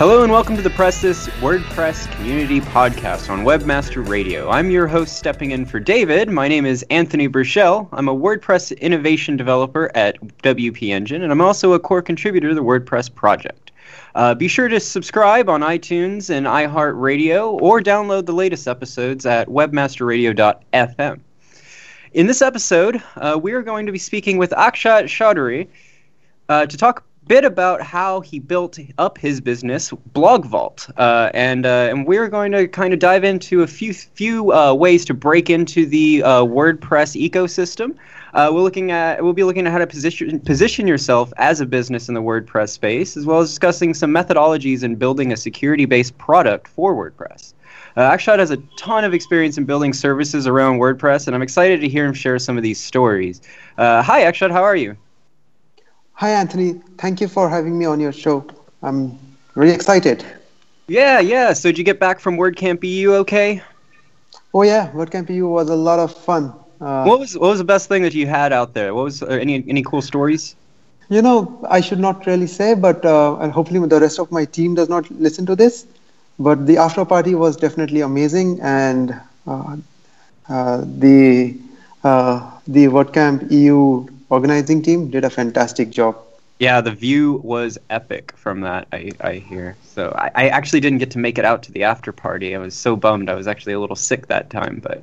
Hello and welcome to the Press This WordPress Community Podcast on Webmaster Radio. I'm your host stepping in for David. My name is Anthony Burchell. I'm a WordPress innovation developer at WP Engine, and I'm also a core contributor to the WordPress project. Uh, be sure to subscribe on iTunes and iHeartRadio or download the latest episodes at webmasterradio.fm. In this episode, uh, we are going to be speaking with Akshat Choudhary uh, to talk bit about how he built up his business, Blog Vault, uh, and uh, and we're going to kind of dive into a few few uh, ways to break into the uh, WordPress ecosystem. Uh, we're looking at we'll be looking at how to position position yourself as a business in the WordPress space, as well as discussing some methodologies in building a security-based product for WordPress. Uh, Akshat has a ton of experience in building services around WordPress, and I'm excited to hear him share some of these stories. Uh, hi, Akshat, how are you? Hi, Anthony. Thank you for having me on your show. I'm really excited. Yeah, yeah. So, did you get back from WordCamp EU okay? Oh yeah, WordCamp EU was a lot of fun. Uh, what was what was the best thing that you had out there? What was uh, any any cool stories? You know, I should not really say, but uh, and hopefully the rest of my team does not listen to this. But the after party was definitely amazing, and uh, uh, the uh, the WordCamp EU organizing team did a fantastic job. Yeah, the view was epic from that. I, I hear. So I, I actually didn't get to make it out to the after party. I was so bummed. I was actually a little sick that time, but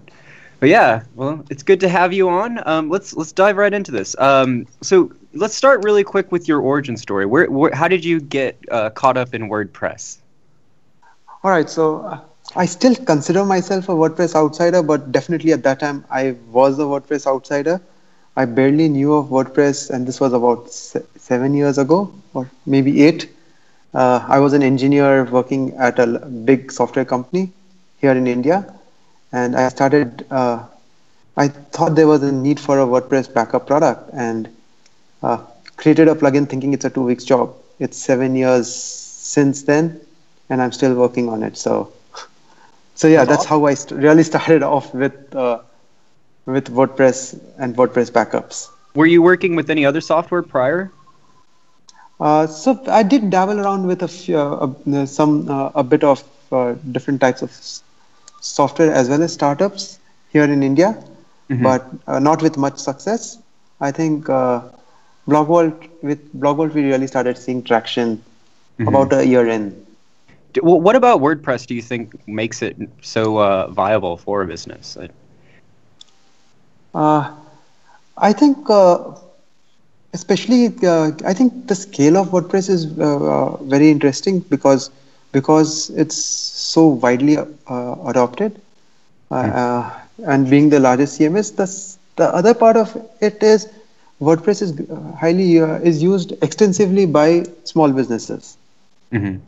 but yeah. Well, it's good to have you on. Um, let's let's dive right into this. Um, so let's start really quick with your origin story. Where, where how did you get uh, caught up in WordPress? All right. So uh, I still consider myself a WordPress outsider, but definitely at that time I was a WordPress outsider. I barely knew of WordPress, and this was about se- seven years ago, or maybe eight. Uh, I was an engineer working at a big software company here in India, and I started. Uh, I thought there was a need for a WordPress backup product, and uh, created a plugin thinking it's a two weeks job. It's seven years since then, and I'm still working on it. So, so yeah, that's how I st- really started off with uh, with WordPress and WordPress backups. Were you working with any other software prior? Uh, so I did dabble around with a few, uh, some uh, a bit of uh, different types of software as well as startups here in India, Mhm. but uh, not with much success. I think uh, BlogVault with BlogVault we really started seeing traction Mhm. about a year in. Well, what about WordPress do you think makes it so uh, viable for a business? Uh, Uh, I think, uh, especially, uh, I think the scale of WordPress is uh, uh, very interesting because because it's so widely uh, adopted, uh, uh, and being the largest CMS, the the other part of it is WordPress is uh, highly uh, is used extensively by small businesses. mhm.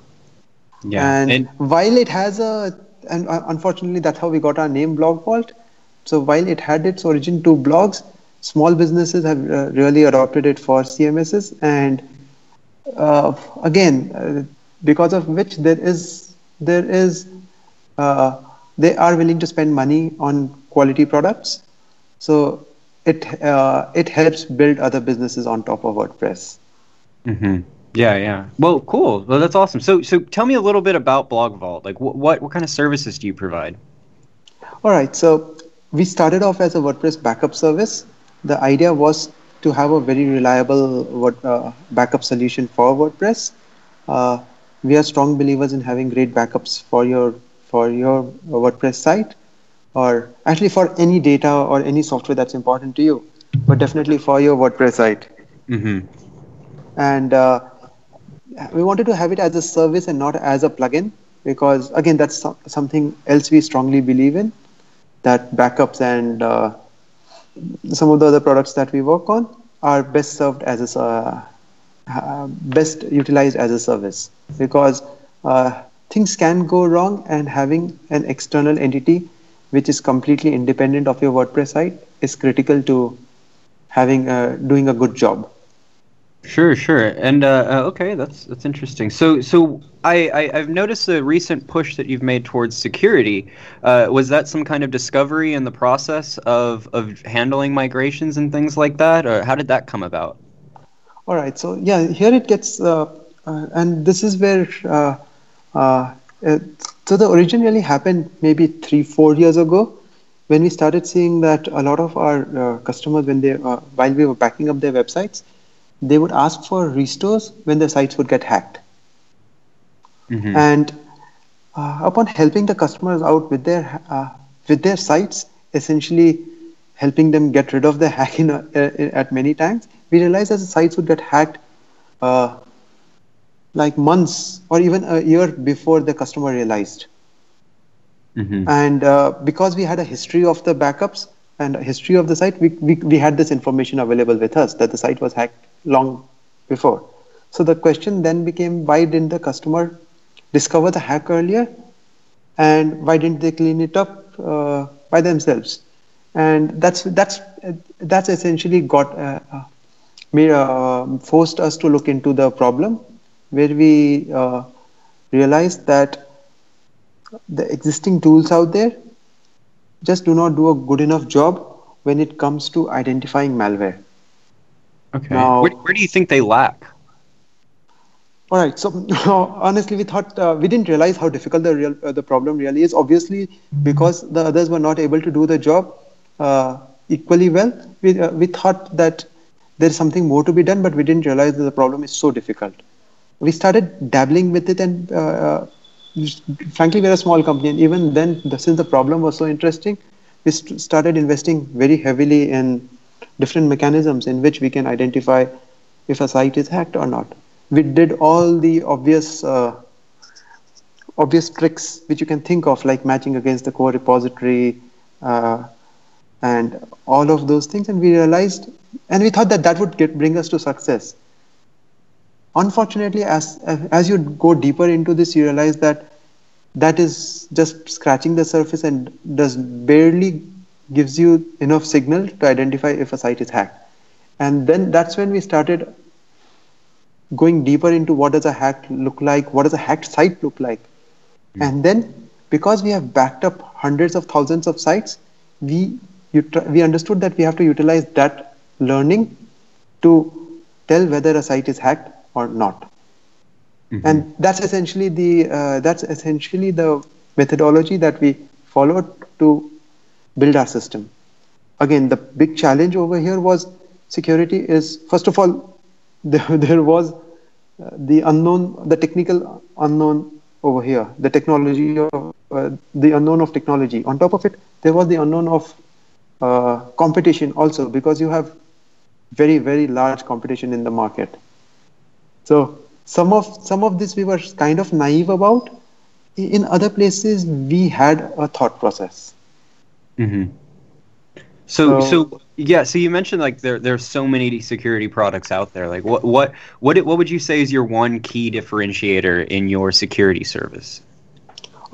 Yeah. And, And- while it has a, and uh, unfortunately, that's how we got our name Blog Vault. So while it had its origin to blogs, small businesses have uh, really adopted it for CMSs, and uh, again, uh, because of which there is there is uh, they are willing to spend money on quality products. So it uh, it helps build other businesses on top of WordPress. hmm Yeah, yeah. Well, cool. Well, that's awesome. So, so tell me a little bit about Blog Vault. Like, what, what, what kind of services do you provide? All right, so we started off as a WordPress backup service. The idea was to have a very reliable Word- uh, backup solution for WordPress. Uh, we are strong believers in having great backups for your for your WordPress site, or actually for any data or any software that's important to you, but definitely for your WordPress site. Mm-hmm. And uh, we wanted to have it as a service and not as a plugin because again that's some, something else we strongly believe in that backups and uh, some of the other products that we work on are best served as a uh, uh, best utilized as a service because uh, things can go wrong and having an external entity which is completely independent of your WordPress site is critical to having uh, doing a good job. Sure, sure. And uh, uh, okay, that's that's interesting. So, so I, I I've noticed a recent push that you've made towards security. Uh, was that some kind of discovery in the process of of handling migrations and things like that, or how did that come about? All right. So yeah, here it gets, uh, uh, and this is where. So the origin really happened maybe three, four years ago, when we started seeing that a lot of our customers, when they while we were backing up their websites, they would ask for restores when their sites would get hacked. Mhm. And uh, upon helping the customers out with their uh, with their sites, essentially helping them get rid of the hacking uh, uh, at many times, we realized that the sites would get hacked uh, like months or even a year before the customer realized. Mhm. And uh, because we had a history of the backups and a history of the site, we, we, we had this information available with us that the site was hacked long before. So the question then became why didn't the customer discover the hack earlier? And why didn't they clean it up uh, by themselves? And that's that's that's essentially got uh, uh, made, uh, forced us to look into the problem, where we uh, realized that the existing tools out there just do not do a good enough job when it comes to identifying malware. Okay. Now- where, where do you think they lack? All right. So honestly, we thought uh, we didn't realize how difficult the real uh, the problem really is. Obviously, because the others were not able to do the job uh, equally well, we uh, we thought that there is something more to be done, but we didn't realize that the problem is so difficult. We started dabbling with it, and uh, uh, frankly, we're a small company, and even then, the, since the problem was so interesting, we st- started investing very heavily in different mechanisms in which we can identify if a site is hacked or not. We did all the obvious uh, obvious tricks which you can think of, like matching against the core repository uh, and all of those things, and we realized, and we thought that that would get bring us to success. Unfortunately, as as you go deeper into this, you realize that that is just scratching the surface and does barely gives you enough signal to identify if a site is hacked. And then that's when we started going deeper into what does a hack look like, what does a hacked site look like. And then because we have backed up hundreds of thousands of sites, we we understood that we have to utilize that learning to tell whether a site is hacked or not. And that's essentially the uh, that's essentially the methodology that we followed to build our system. Again, the big challenge over here was security is first of all there, there was uh, the unknown, the technical unknown over here, the technology of uh, the unknown of technology. On top of it, there was the unknown of uh, competition also because you have very very large competition in the market. So some of some of this we were kind of naive about. In other places, we had a thought process. Mm-hmm. So, so, so yeah. So you mentioned like there there's so many security products out there. Like what what what what would you say is your one key differentiator in your security service?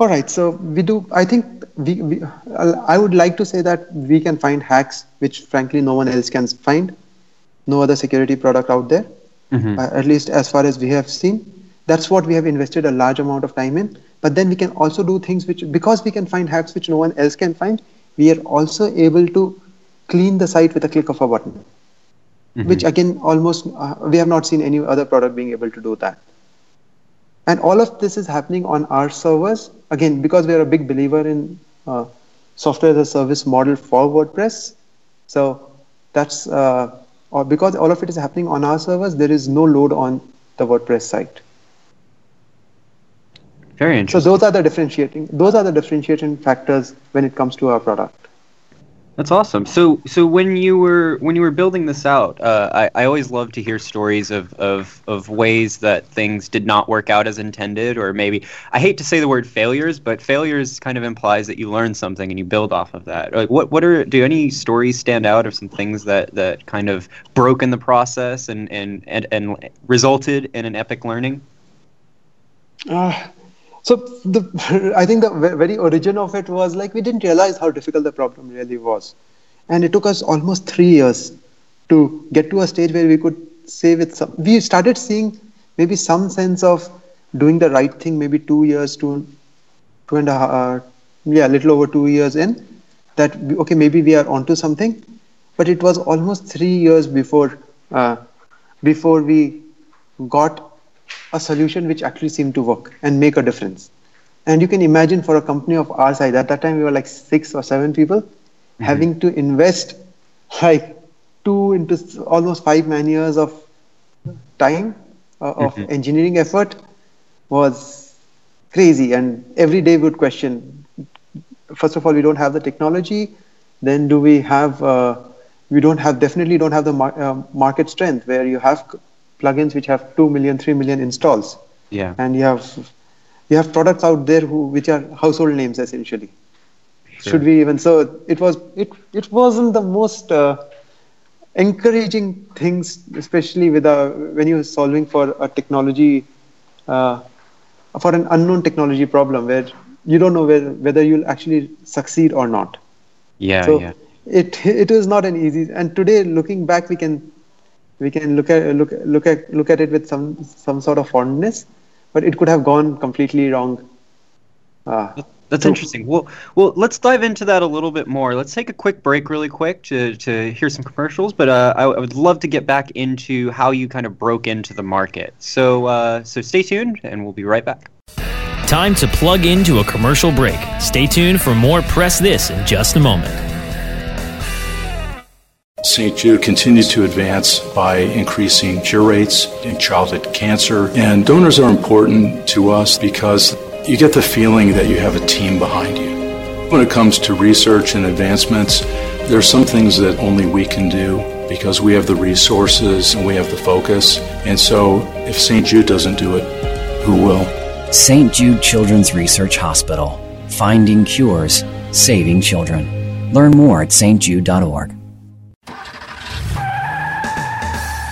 All right. So we do. I think we, we I would like to say that we can find hacks which frankly no one else can find. No other security product out there. Mm-hmm. Uh, at least as far as we have seen. That's what we have invested a large amount of time in. But then we can also do things which, because we can find hacks which no one else can find, we are also able to clean the site with a click of a button, mm-hmm. which again, almost uh, we have not seen any other product being able to do that. And all of this is happening on our servers. Again, because we are a big believer in uh, software as a service model for WordPress. So that's uh, because all of it is happening on our servers, there is no load on the WordPress site. Very interesting. So those are the differentiating those are the differentiating factors when it comes to our product. That's awesome. So, so when you were when you were building this out, uh, I, I always love to hear stories of, of of ways that things did not work out as intended, or maybe I hate to say the word failures, but failures kind of implies that you learn something and you build off of that. Like, what what are do any stories stand out of some things that that kind of broke in the process and and and, and resulted in an epic learning? Uh, so the, I think the very origin of it was like we didn't realize how difficult the problem really was, and it took us almost three years to get to a stage where we could say with some. We started seeing maybe some sense of doing the right thing. Maybe two years, two, two and a half, uh, yeah, a little over two years in. That okay, maybe we are onto something, but it was almost three years before uh, before we got a solution which actually seemed to work and make a difference. And you can imagine for a company of our size, at that time we were like six or seven people, mm-hmm. having to invest like two into almost five man years of time uh, of mm-hmm. engineering effort was crazy. And every day we would question first of all, we don't have the technology. Then do we have, uh, we don't have, definitely don't have the mar- uh, market strength where you have plugins which have 2 million 3 million installs yeah and you have you have products out there who which are household names essentially sure. should we even so it was it it wasn't the most uh, encouraging things especially with a, when you're solving for a technology uh, for an unknown technology problem where you don't know where, whether you'll actually succeed or not yeah so yeah. it it is not an easy and today looking back we can we can look at look look at look at it with some some sort of fondness, but it could have gone completely wrong. Uh, That's interesting. Well, well, let's dive into that a little bit more. Let's take a quick break, really quick, to to hear some commercials. But uh, I, I, would love to get back into how you kind of broke into the market. So uh, so stay tuned, and we'll be right back. Time to plug into a commercial break. Stay tuned for more. Press this in just a moment. St. Jude continues to advance by increasing cure rates in childhood cancer. And donors are important to us because you get the feeling that you have a team behind you. When it comes to research and advancements, there are some things that only we can do because we have the resources and we have the focus. And so if St. Jude doesn't do it, who will? St. Jude Children's Research Hospital. Finding cures, saving children. Learn more at stjude.org.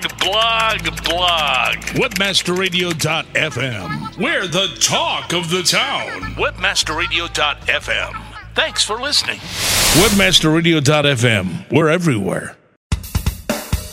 Blog, blog, blog. Webmasterradio.fm. We're the talk of the town. Webmasterradio.fm. Thanks for listening. Webmasterradio.fm. We're everywhere.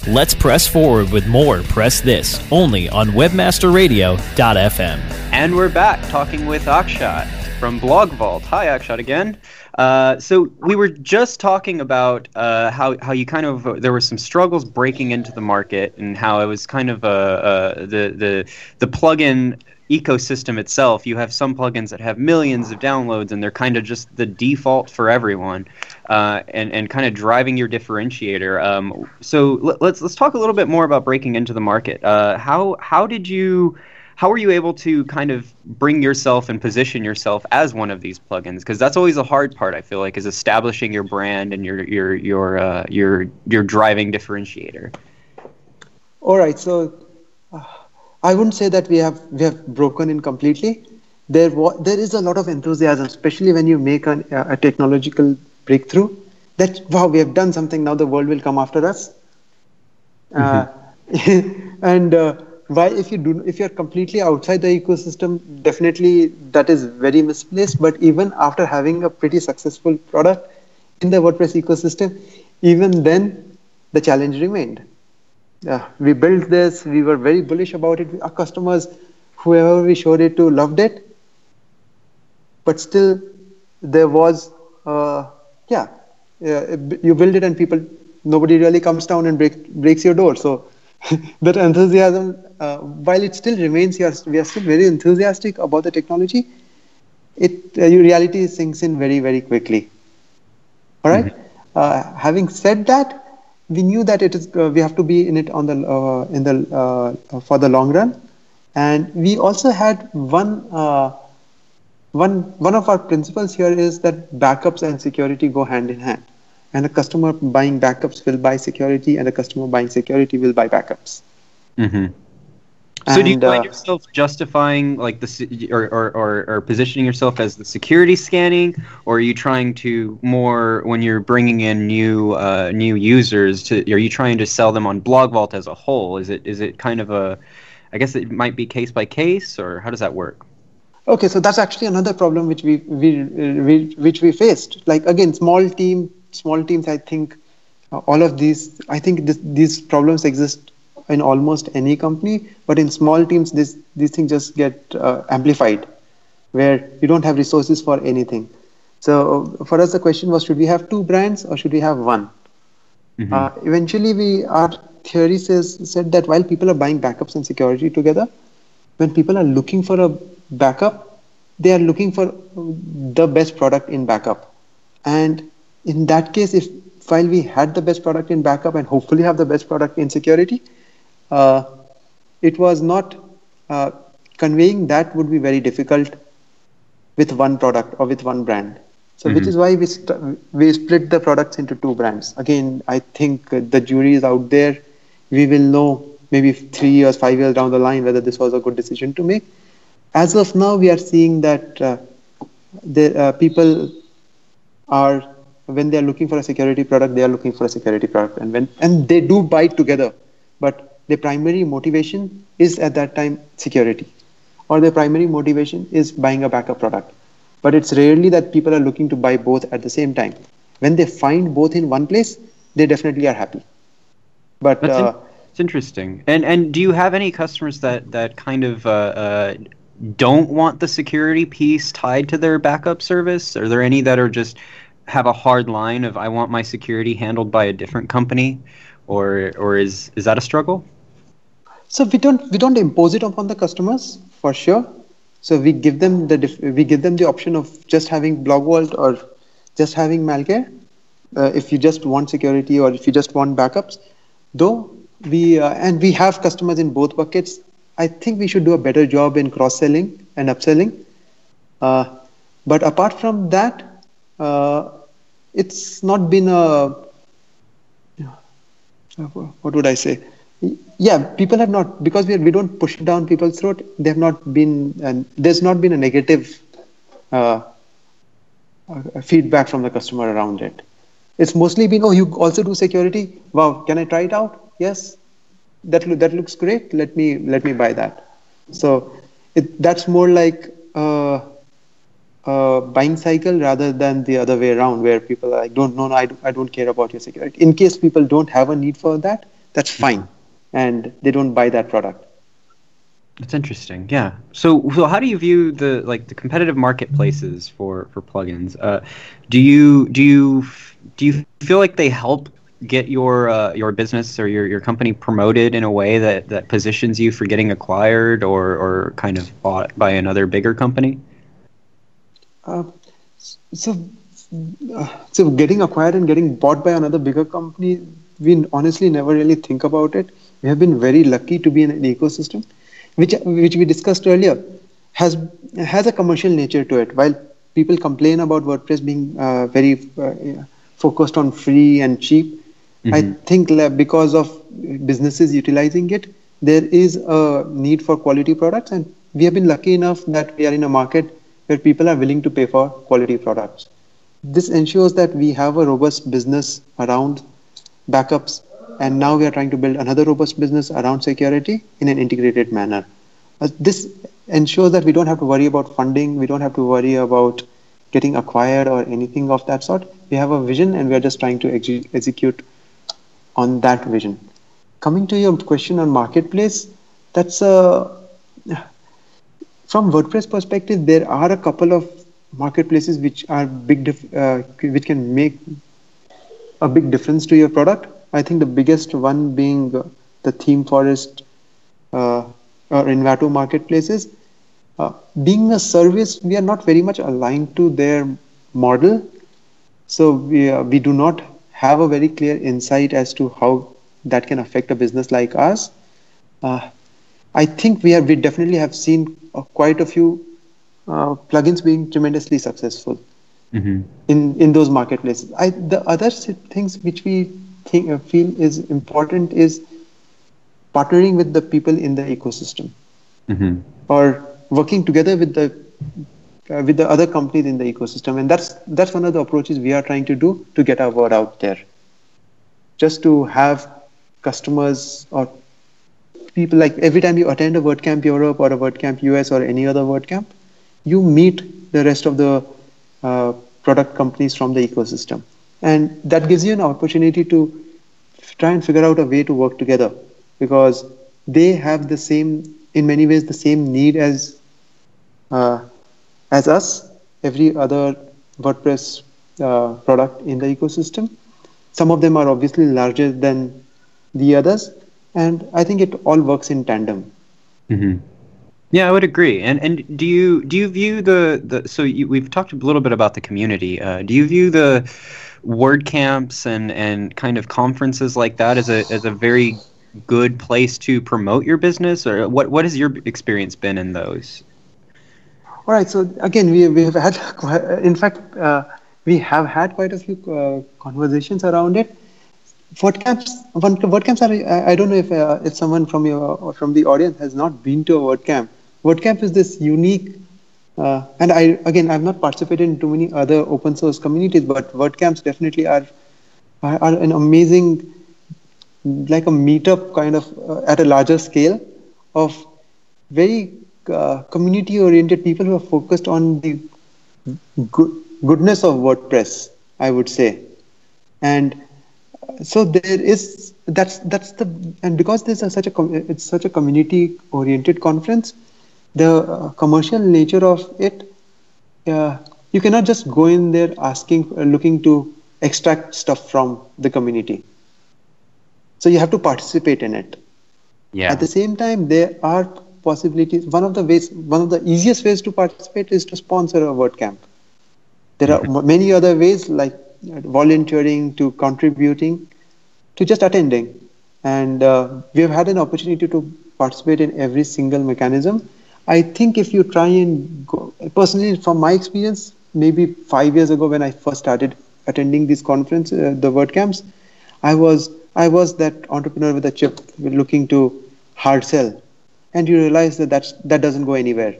Let's press forward with more Press This only on webmasterradio.fm. And we're back talking with Akshat from Blog Vault. Hi, Akshat again. Uh, so we were just talking about uh, how how you kind of there were some struggles breaking into the market and how it was kind of uh, uh the the the plugin ecosystem itself. You have some plugins that have millions of downloads and they're kind of just the default for everyone, uh, and and kind of driving your differentiator. Um, so let, let's let's talk a little bit more about breaking into the market. Uh, how how did you how are you able to kind of bring yourself and position yourself as one of these plugins? Because that's always a hard part. I feel like is establishing your brand and your your your uh, your your driving differentiator. All right, so uh, I wouldn't say that we have we have broken in completely. There wa- there is a lot of enthusiasm, especially when you make an, a technological breakthrough. That wow, we have done something. Now the world will come after us. Mm-hmm. Uh, and why if you do if you're completely outside the ecosystem definitely that is very misplaced. But even after having a pretty successful product in the wordpress ecosystem even then the challenge remained. Uh, we built this we were very bullish about it. Our customers whoever we showed it to loved it. But still there was uh, yeah uh, you build it and people nobody really comes down and break, breaks your door. So that enthusiasm, uh, while it still remains, we are still very enthusiastic about the technology. It uh, reality sinks in very very quickly. All right? mm-hmm. uh, having said that, we knew that it is uh, we have to be in it on the uh, in the uh, for the long run, and we also had one one one of our principles here is that backups and security go hand in hand and a customer buying backups will buy security and a customer buying security will buy backups. Mm-hmm. so do you find uh, yourself justifying like the or, or, or, or, positioning yourself as the security scanning or are you trying to more when you're bringing in new uh, new users to are you trying to sell them on blog vault as a whole? Is it is it kind of a i guess it might be case by case or how does that work? Okay so that's actually another problem which we, we, we which we faced. Like again small team small teams, I think uh, all of these, I think this, these problems exist in almost any company, but in small teams, this, these things just get uh, amplified, where you don't have resources for anything. So for us, the question was, should we have two brands or should we have one? Mm-hmm. Uh, eventually, we our theory says said that while people are buying backups and security together, when people are looking for a backup, they are looking for the best product in backup, and in that case, if while we had the best product in backup and hopefully have the best product in security, uh, it was not uh, conveying that would be very difficult with one product or with one brand. So, mm-hmm. which is why we st- we split the products into two brands. Again, I think the jury is out there. We will know maybe three years, five years down the line whether this was a good decision to make. As of now, we are seeing that uh, the uh, people are when they are looking for a security product, they are looking for a security product, and when and they do buy together, but their primary motivation is at that time security, or their primary motivation is buying a backup product. But it's rarely that people are looking to buy both at the same time. When they find both in one place, they definitely are happy. But That's uh, it's interesting. And and do you have any customers that that kind of uh, uh, don't want the security piece tied to their backup service? Are there any that are just have a hard line of I want my security handled by a different company, or or is is that a struggle? So we don't we don't impose it upon the customers for sure. So we give them the we give them the option of just having Blog Vault or just having MalCare Uh, if you just want security or if you just want backups, though we uh, and we have customers in both buckets. I think we should do a better job in cross selling and upselling. Uh, but apart from that, uh, it's not been a what would I say? Yeah, people have not because we we don't push it down people's throat. They have not been and there's not been a negative uh, feedback from the customer around it. It's mostly been, oh, you also do security. Wow, can I try it out? Yes, that lo- that looks great. Let me let me buy that. So it, that's more like uh, uh, buying cycle rather than the other way around, where people are like, don't no, no I, I don't care about your security. In case people don't have a need for that, that's fine, and they don't buy that product. That's interesting. Yeah. So, so how do you view the like the competitive marketplaces for for plugins? Uh, do you do you do you feel like they help get your uh, your business or your, your company promoted in a way that, that positions you for getting acquired or, or kind of bought by another bigger company? Uh, so, uh, so getting acquired and getting bought by another bigger company, we honestly never really think about it. We have been very lucky to be in an ecosystem which which we discussed earlier, has has a commercial nature to it. While people complain about WordPress being uh, very uh, focused on free and cheap, mm-hmm. I think because of businesses utilizing it, there is a need for quality products, and we have been lucky enough that we are in a market where people are willing to pay for quality products. This ensures that we have a robust business around backups and now we are trying to build another robust business around security in an integrated manner. Uh, this ensures that we don't have to worry about funding, we don't have to worry about getting acquired or anything of that sort. We have a vision and we are just trying to ex- execute on that vision. Coming to your question on marketplace, that's a from WordPress perspective, there are a couple of marketplaces which are big, dif- uh, which can make a big difference to your product. I think the biggest one being the Theme Forest uh, or Envato marketplaces. Uh, being a service, we are not very much aligned to their model. So we, uh, we do not have a very clear insight as to how that can affect a business like us. Uh, I think we have we definitely have seen uh, quite a few uh, plugins being tremendously successful mm-hmm. in in those marketplaces. I, the other things which we think, uh, feel is important is partnering with the people in the ecosystem mm-hmm. or working together with the uh, with the other companies in the ecosystem and that's that's one of the approaches we are trying to do to get our word out there just to have customers or people like every time you attend a WordCamp Europe or a WordCamp US or any other WordCamp, you meet the rest of the uh, product companies from the ecosystem. And that gives you an opportunity to try and figure out a way to work together because they have the same in many ways the same need as uh, as us. Every other wordpress uh, product in the ecosystem some of them are obviously larger than the others and i think it all works in tandem. Mm-hmm. yeah i would agree. And and do you do you view the the so you, we've talked a little bit about the community. Uh, do you view the WordCamps and and kind of conferences like that as a as a very good place to promote your business? Or what what has your experience been in those? All right. So again we, we have had in fact uh, we have had quite a few uh, conversations around it WordCamps, WordCamps are. I don't know if uh, if someone from your from the audience has not been to a WordCamp. WordCamp is this unique uh, and I again I've not participated in too many other open source communities, but WordCamps definitely are are, are an amazing like a meetup kind of uh, at a larger scale of very uh, community oriented people who are focused on the good, goodness of WordPress, I would say, and so there is that's that's the and because there's a, such a it's such a community oriented conference the uh, commercial nature of it, uh, you cannot just go in there asking, uh, looking to extract stuff from the community. So you have to participate in it. Yeah. At the same time, there are possibilities. One of the ways, one of the easiest ways to participate is to sponsor a WordCamp. There are mm-hmm. many other ways like volunteering to contributing to just attending. And uh, we have had an opportunity to participate in every single mechanism. I think if you try and go, personally, from my experience, maybe five years ago when I first started attending these conferences, uh, the WordCamps, I was I was that entrepreneur with a chip looking to hard sell, and you realize that that's, that doesn't go anywhere.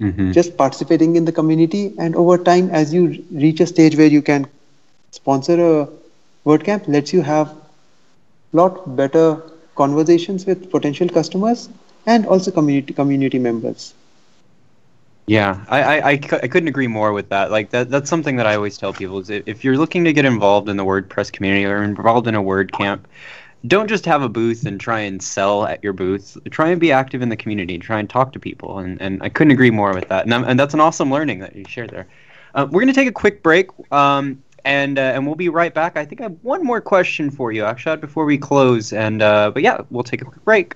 Mm-hmm. Just participating in the community, and over time, as you reach a stage where you can sponsor a WordCamp, lets you have a lot better conversations with potential customers and also community community members. Yeah, I, I, I, I couldn't agree more with that. Like that that's something that I always tell people is if you're looking to get involved in the WordPress community or involved in a WordCamp, don't just have a booth and try and sell at your booth. Try and be active in the community. Try and talk to people. And, and I couldn't agree more with that. And, and that's an awesome learning that you shared there. Uh, we're going to take a quick break, um, and uh, and we'll be right back. I think I have one more question for you, Akshat, before we close. And uh, but yeah, we'll take a quick break.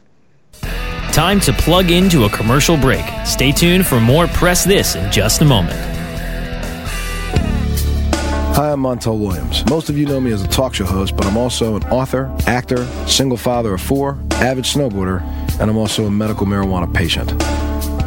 Time to plug into a commercial break. Stay tuned for more Press This in just a moment. Hi, I'm Montel Williams. Most of you know me as a talk show host, but I'm also an author, actor, single father of four, avid snowboarder, and I'm also a medical marijuana patient.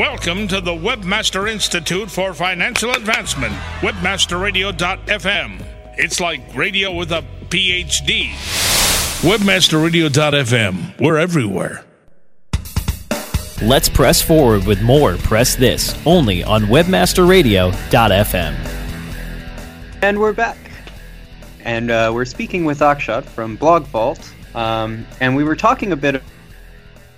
Welcome to the Webmaster Institute for Financial Advancement, webmasterradio.fm. It's like radio with a PhD. Webmasterradio.fm. We're everywhere. Let's press forward with more Press This only on webmasterradio.fm. And we're back. And uh, we're speaking with Akshat from Blog Vault. Um, and we were talking a bit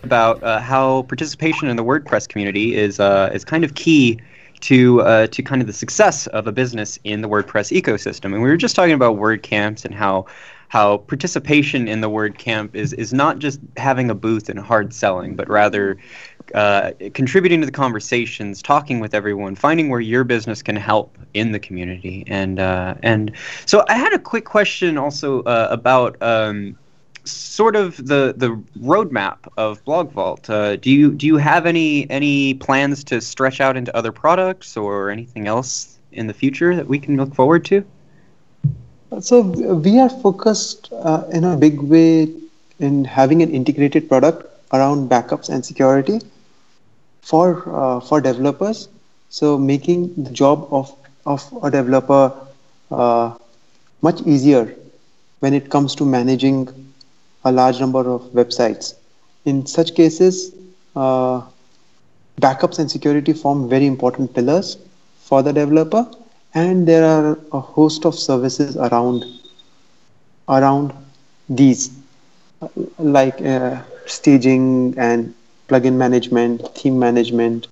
about uh, how participation in the WordPress community is uh, is kind of key to uh, to kind of the success of a business in the WordPress ecosystem. And we were just talking about WordCamps and how how participation in the WordCamp is is not just having a booth and hard selling, but rather uh, contributing to the conversations, talking with everyone, finding where your business can help in the community. And uh, and so I had a quick question also uh, about. Um, sort of the the roadmap of Blog Vault. Uh, do you do you have any any plans to stretch out into other products or anything else in the future that we can look forward to? So we are focused uh, in a big way in having an integrated product around backups and security for uh, for developers. So making the job of of a developer uh, much easier when it comes to managing a large number of websites. In such cases, uh, backups and security form very important pillars for the developer, and there are a host of services around around these, uh, like uh, staging and plugin management, theme management,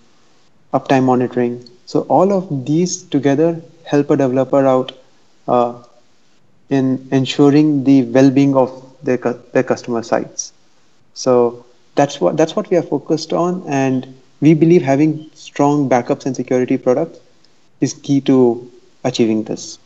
uptime monitoring. So all of these together help a developer out uh, in ensuring the well-being of their their customer sites. So that's what that's what we are focused on, and we believe having strong backups and security products is key to achieving this.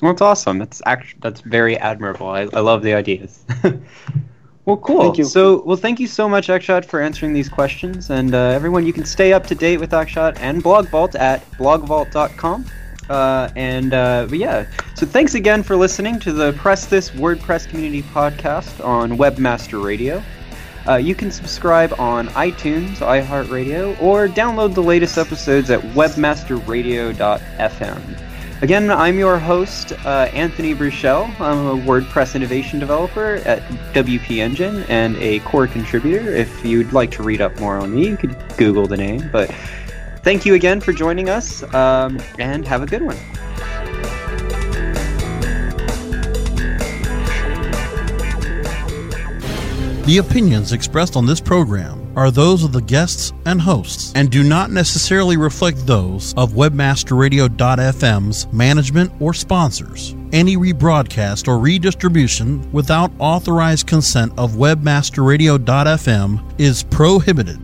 Well, that's awesome. That's actually that's very admirable. I, I love the ideas. well, cool. Thank you. So, well, thank you so much, Akshat, for answering these questions. And uh, everyone, you can stay up to date with Akshat and Blog Vault at blogvault.com. Uh, and uh, but yeah, so thanks again for listening to the Press This WordPress Community Podcast on Webmaster Radio. Uh, you can subscribe on iTunes, iHeartRadio, or download the latest episodes at webmasterradio.fm. Again, I'm your host, uh, Anthony Burchell. I'm a WordPress innovation developer at WP Engine and a core contributor. If you'd like to read up more on me, you could Google the name. But thank you again for joining us, um, and have a good one. The opinions expressed on this program are those of the guests and hosts and do not necessarily reflect those of webmasterradio.fm's management or sponsors. Any rebroadcast or redistribution without authorized consent of webmasterradio.fm is prohibited.